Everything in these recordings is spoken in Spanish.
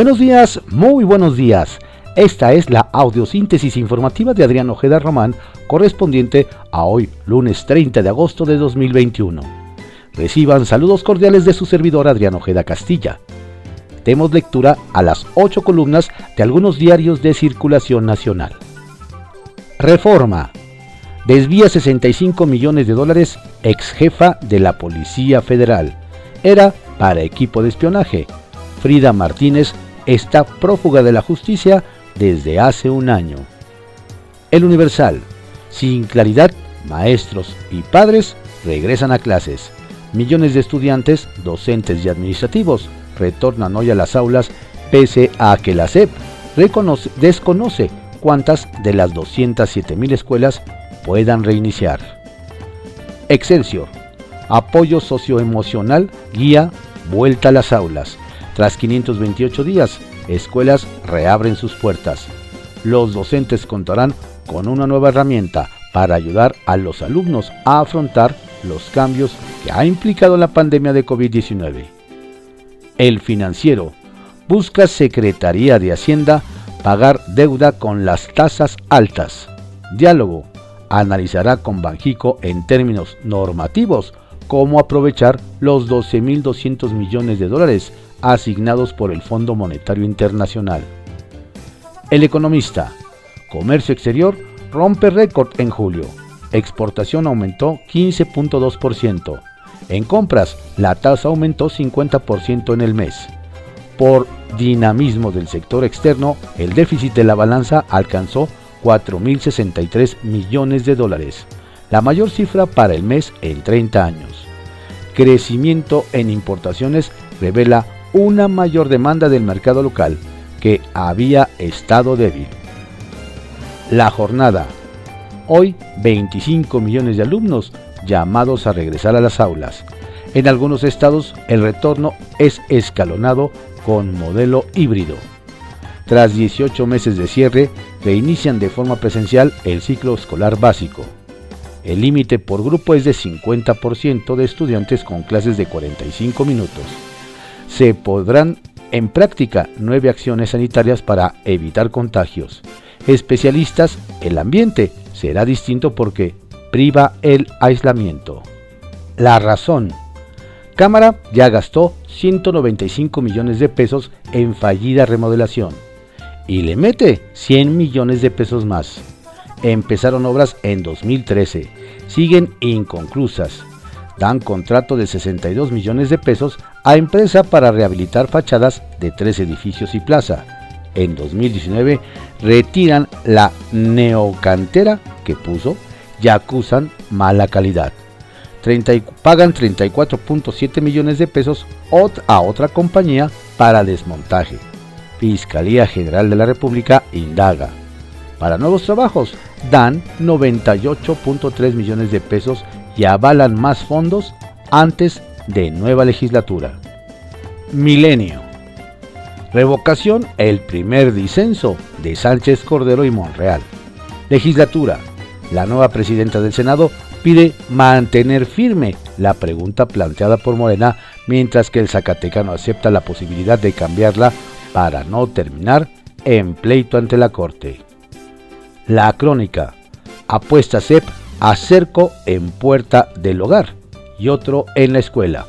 Buenos días, muy buenos días. Esta es la audiosíntesis informativa de Adrián Ojeda Román, correspondiente a hoy, lunes 30 de agosto de 2021. Reciban saludos cordiales de su servidor Adrián Ojeda Castilla. Demos lectura a las ocho columnas de algunos diarios de circulación nacional. Reforma. Desvía 65 millones de dólares ex jefa de la Policía Federal. Era para equipo de espionaje. Frida Martínez está prófuga de la justicia desde hace un año. El Universal. Sin claridad, maestros y padres regresan a clases. Millones de estudiantes, docentes y administrativos retornan hoy a las aulas pese a que la SEP desconoce cuántas de las 207.000 escuelas puedan reiniciar. Excelsior. Apoyo socioemocional guía vuelta a las aulas. Tras 528 días, escuelas reabren sus puertas. Los docentes contarán con una nueva herramienta para ayudar a los alumnos a afrontar los cambios que ha implicado la pandemia de COVID-19. El financiero busca Secretaría de Hacienda pagar deuda con las tasas altas. Diálogo analizará con Banjico en términos normativos cómo aprovechar los 12.200 millones de dólares asignados por el Fondo Monetario Internacional. El economista, comercio exterior rompe récord en julio. Exportación aumentó 15.2%. En compras, la tasa aumentó 50% en el mes. Por dinamismo del sector externo, el déficit de la balanza alcanzó 4.063 millones de dólares, la mayor cifra para el mes en 30 años. Crecimiento en importaciones revela una mayor demanda del mercado local que había estado débil. La jornada. Hoy 25 millones de alumnos llamados a regresar a las aulas. En algunos estados el retorno es escalonado con modelo híbrido. Tras 18 meses de cierre, reinician de forma presencial el ciclo escolar básico. El límite por grupo es de 50% de estudiantes con clases de 45 minutos se podrán en práctica nueve acciones sanitarias para evitar contagios. Especialistas, el ambiente será distinto porque priva el aislamiento. La razón. Cámara ya gastó 195 millones de pesos en fallida remodelación y le mete 100 millones de pesos más. Empezaron obras en 2013, siguen inconclusas dan contrato de 62 millones de pesos a empresa para rehabilitar fachadas de tres edificios y plaza. En 2019 retiran la neocantera que puso y acusan mala calidad. pagan 34.7 millones de pesos a otra compañía para desmontaje. Fiscalía General de la República indaga. Para nuevos trabajos dan 98.3 millones de pesos y avalan más fondos antes de nueva legislatura. Milenio. Revocación el primer disenso de Sánchez Cordero y Monreal. Legislatura. La nueva presidenta del Senado pide mantener firme la pregunta planteada por Morena, mientras que el Zacatecano acepta la posibilidad de cambiarla para no terminar en pleito ante la Corte. La crónica. Apuesta CEP acerco en puerta del hogar y otro en la escuela.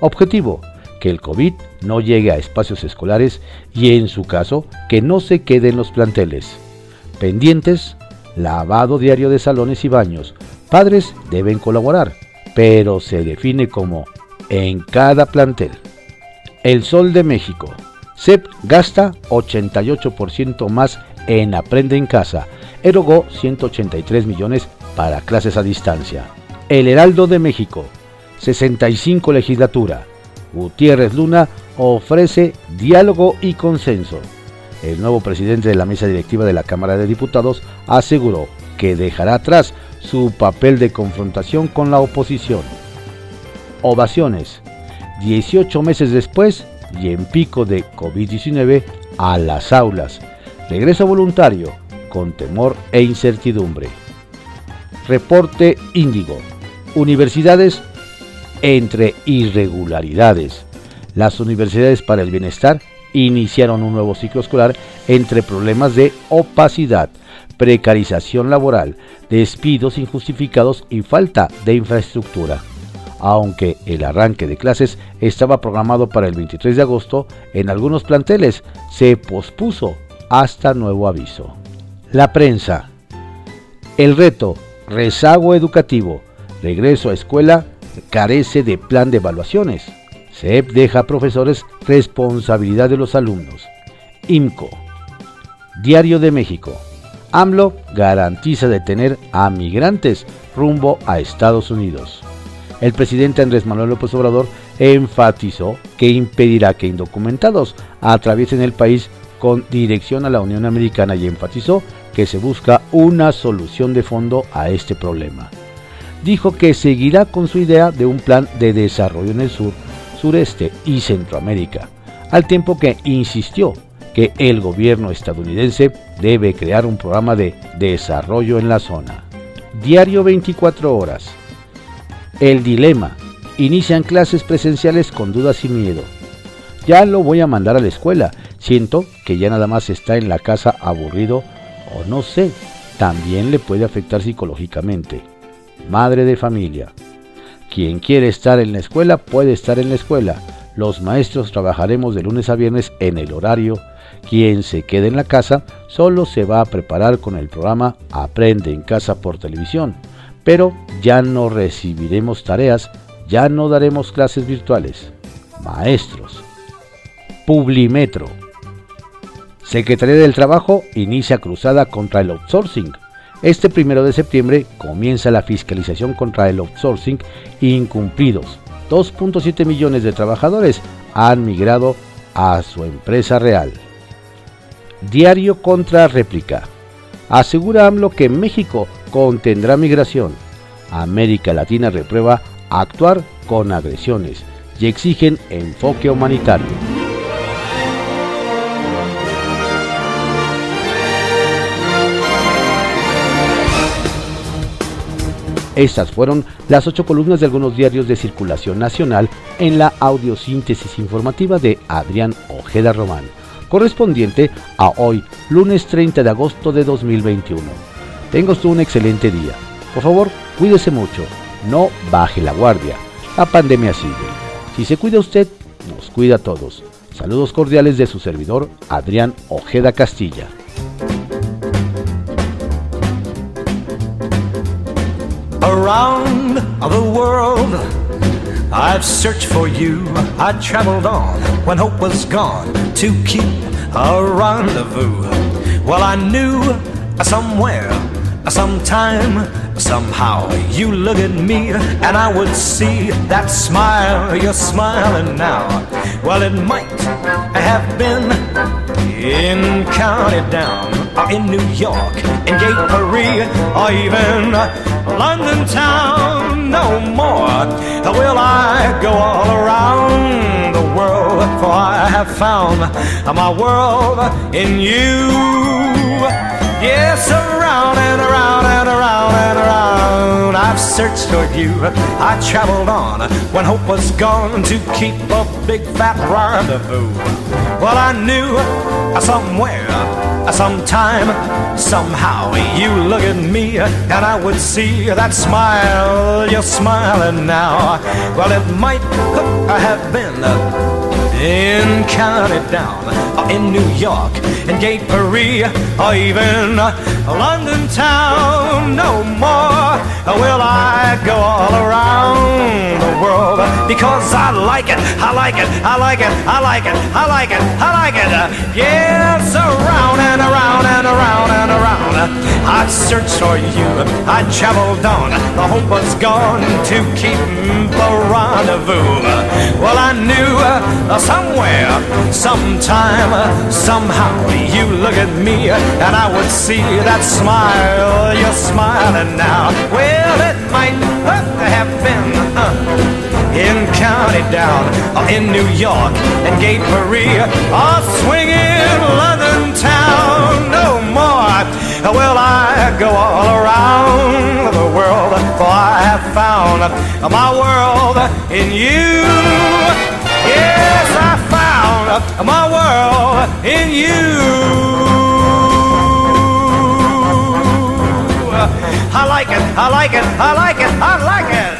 Objetivo, que el COVID no llegue a espacios escolares y en su caso que no se quede en los planteles. Pendientes, lavado diario de salones y baños. Padres deben colaborar, pero se define como en cada plantel. El Sol de México. CEP gasta 88% más en Aprende en Casa. Erogó 183 millones para clases a distancia. El Heraldo de México, 65 legislatura. Gutiérrez Luna ofrece diálogo y consenso. El nuevo presidente de la mesa directiva de la Cámara de Diputados aseguró que dejará atrás su papel de confrontación con la oposición. Ovaciones. 18 meses después y en pico de COVID-19 a las aulas. Regreso voluntario con temor e incertidumbre. Reporte Índigo. Universidades entre irregularidades. Las universidades para el bienestar iniciaron un nuevo ciclo escolar entre problemas de opacidad, precarización laboral, despidos injustificados y falta de infraestructura. Aunque el arranque de clases estaba programado para el 23 de agosto, en algunos planteles se pospuso hasta nuevo aviso. La prensa. El reto, rezago educativo, regreso a escuela, carece de plan de evaluaciones. CEP deja a profesores responsabilidad de los alumnos. IMCO. Diario de México. AMLO garantiza detener a migrantes rumbo a Estados Unidos. El presidente Andrés Manuel López Obrador enfatizó que impedirá que indocumentados atraviesen el país con dirección a la Unión Americana y enfatizó que se busca una solución de fondo a este problema. Dijo que seguirá con su idea de un plan de desarrollo en el sur, sureste y Centroamérica, al tiempo que insistió que el gobierno estadounidense debe crear un programa de desarrollo en la zona. Diario 24 horas. El dilema. Inician clases presenciales con dudas y miedo. Ya lo voy a mandar a la escuela. Siento que ya nada más está en la casa aburrido o no sé. También le puede afectar psicológicamente. Madre de familia. Quien quiere estar en la escuela puede estar en la escuela. Los maestros trabajaremos de lunes a viernes en el horario quien se quede en la casa solo se va a preparar con el programa Aprende en casa por televisión, pero ya no recibiremos tareas, ya no daremos clases virtuales. Maestros. Publimetro. Secretaría del Trabajo inicia cruzada contra el outsourcing. Este primero de septiembre comienza la fiscalización contra el outsourcing incumplidos. 2.7 millones de trabajadores han migrado a su empresa real. Diario contra réplica. Asegura AMLO que México contendrá migración. América Latina reprueba actuar con agresiones y exigen enfoque humanitario. Estas fueron las ocho columnas de algunos diarios de circulación nacional en la audiosíntesis informativa de Adrián Ojeda Román correspondiente a hoy, lunes 30 de agosto de 2021. Tenga usted un excelente día. Por favor, cuídese mucho. No baje la guardia. La pandemia sigue. Si se cuida usted, nos cuida a todos. Saludos cordiales de su servidor, Adrián Ojeda Castilla. Around the world, I've searched for you. I traveled on when hope was gone to keep a rendezvous. Well, I knew uh, somewhere, uh, sometime, uh, somehow you look at me and I would see that smile you're smiling now. Well, it might have been in County Down, or in New York, in Gay Paris, or even London town. No more will I go all around the world, for I have found my world in you. Yes, around and around and around and around. I've searched for you. I traveled on when hope was gone to keep big fat rendezvous. Well, I knew somewhere, sometime, somehow you look at me and I would see that smile. You're smiling now. Well, it might have been in County Down, or in New York, in Gay Paris, or even London town. No more will I go all around the world because I like it, I like it, I like it, I like it, I like it, I like it. Yes, around and around and around and around. I searched for you, I traveled on. The hope was gone to keep the rendezvous. Well, I knew uh, somewhere, sometime, somehow you look at me and I would see that smile. You're smiling now. Well, it might have been uh, in County Down or in New York and Gay Paris or swinging London town. No more will I go all around the world, for I have found my world in you. Yes, I found my world in you. I like it, I like it, I like it, I like it.